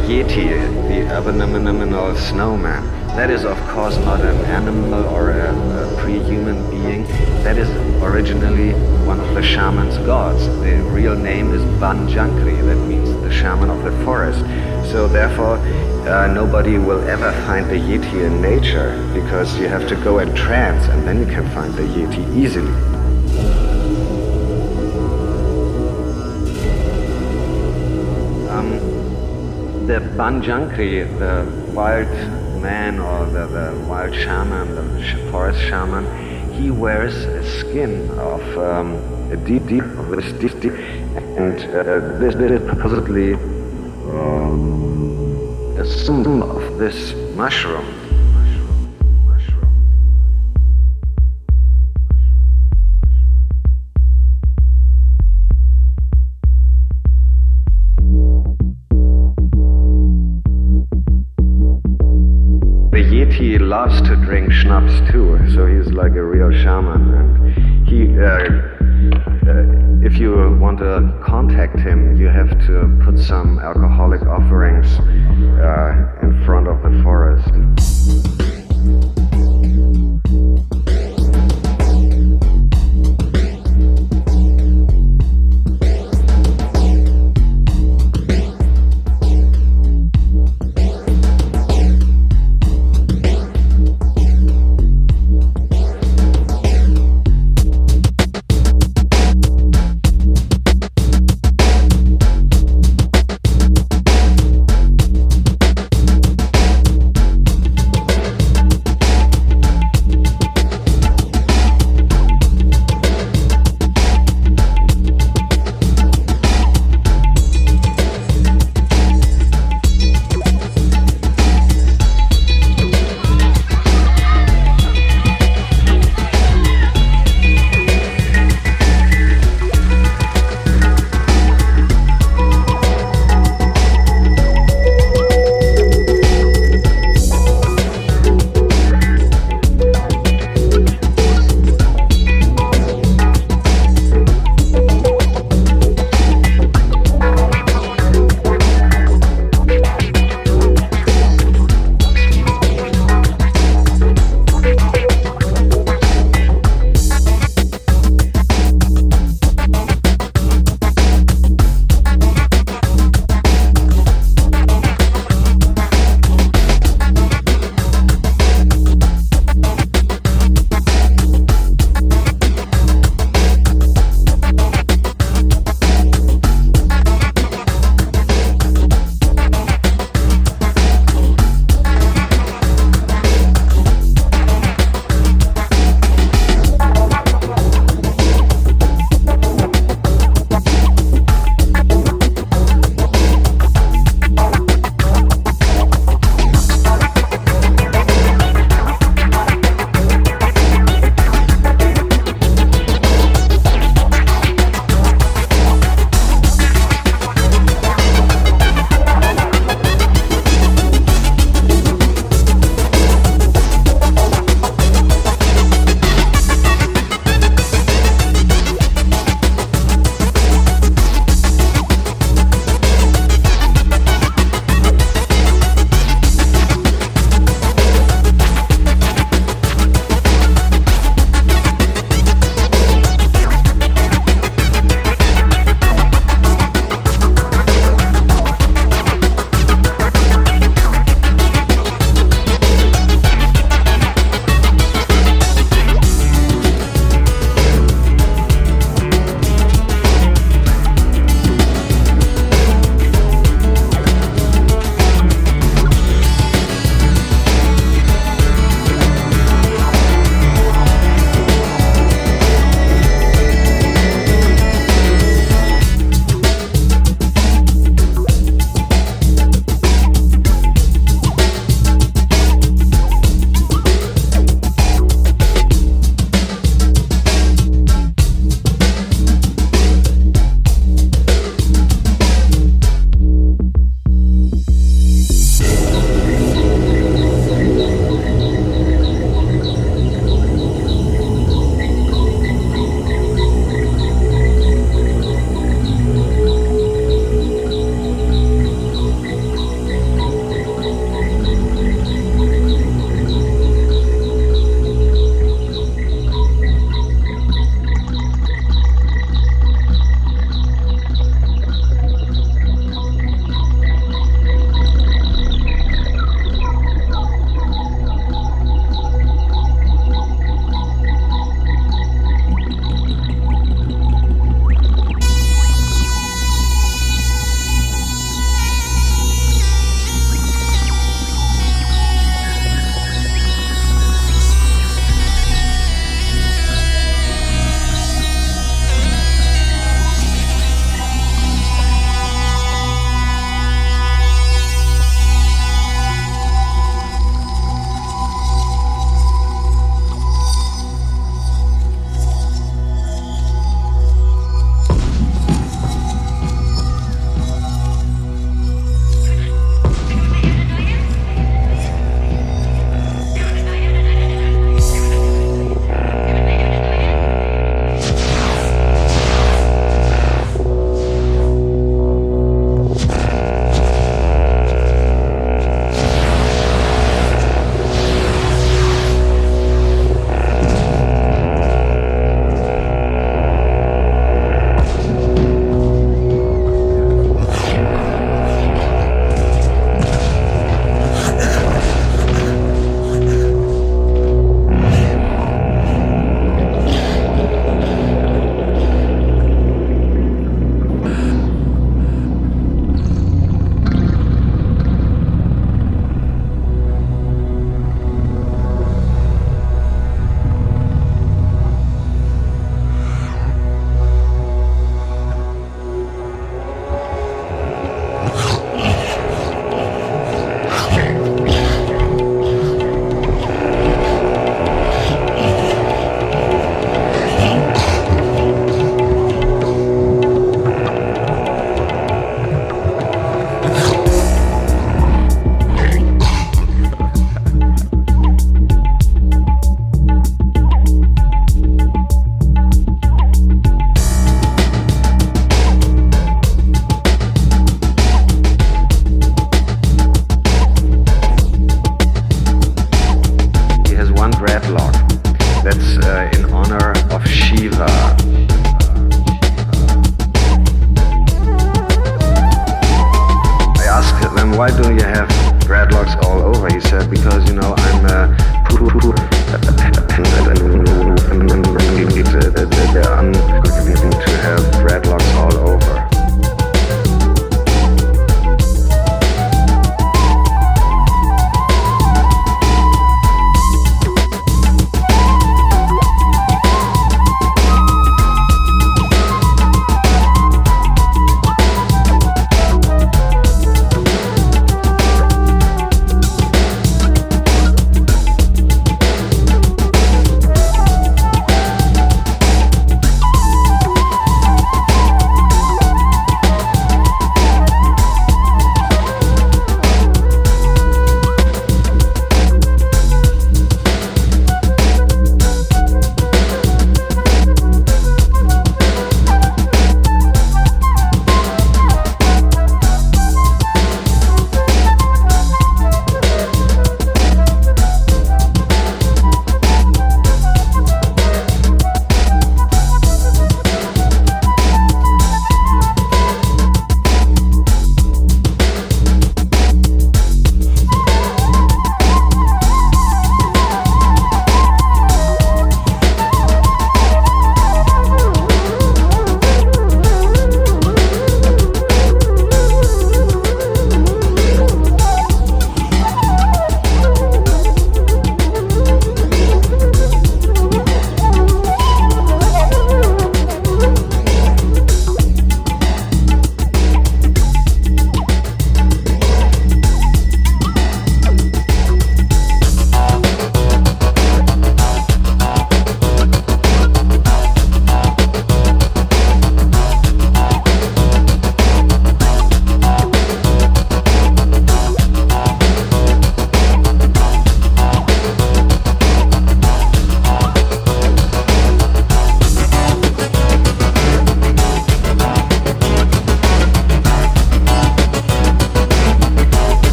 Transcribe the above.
the Yeti, the abominable snowman. That is, of course, not an animal or a, a pre-human being. That is originally one of the shaman's gods. The real name is Banjankri. That means the shaman of the forest. So therefore, uh, nobody will ever find the Yeti in nature because you have to go in trance and then you can find the Yeti easily. The Banjankri, the wild man or the, the wild shaman, the forest shaman, he wears a skin of um, a deep, deep, deep, deep, and uh, this, this is supposedly um, a symbol of this mushroom. Some alcoholic offerings uh, in front of the forest.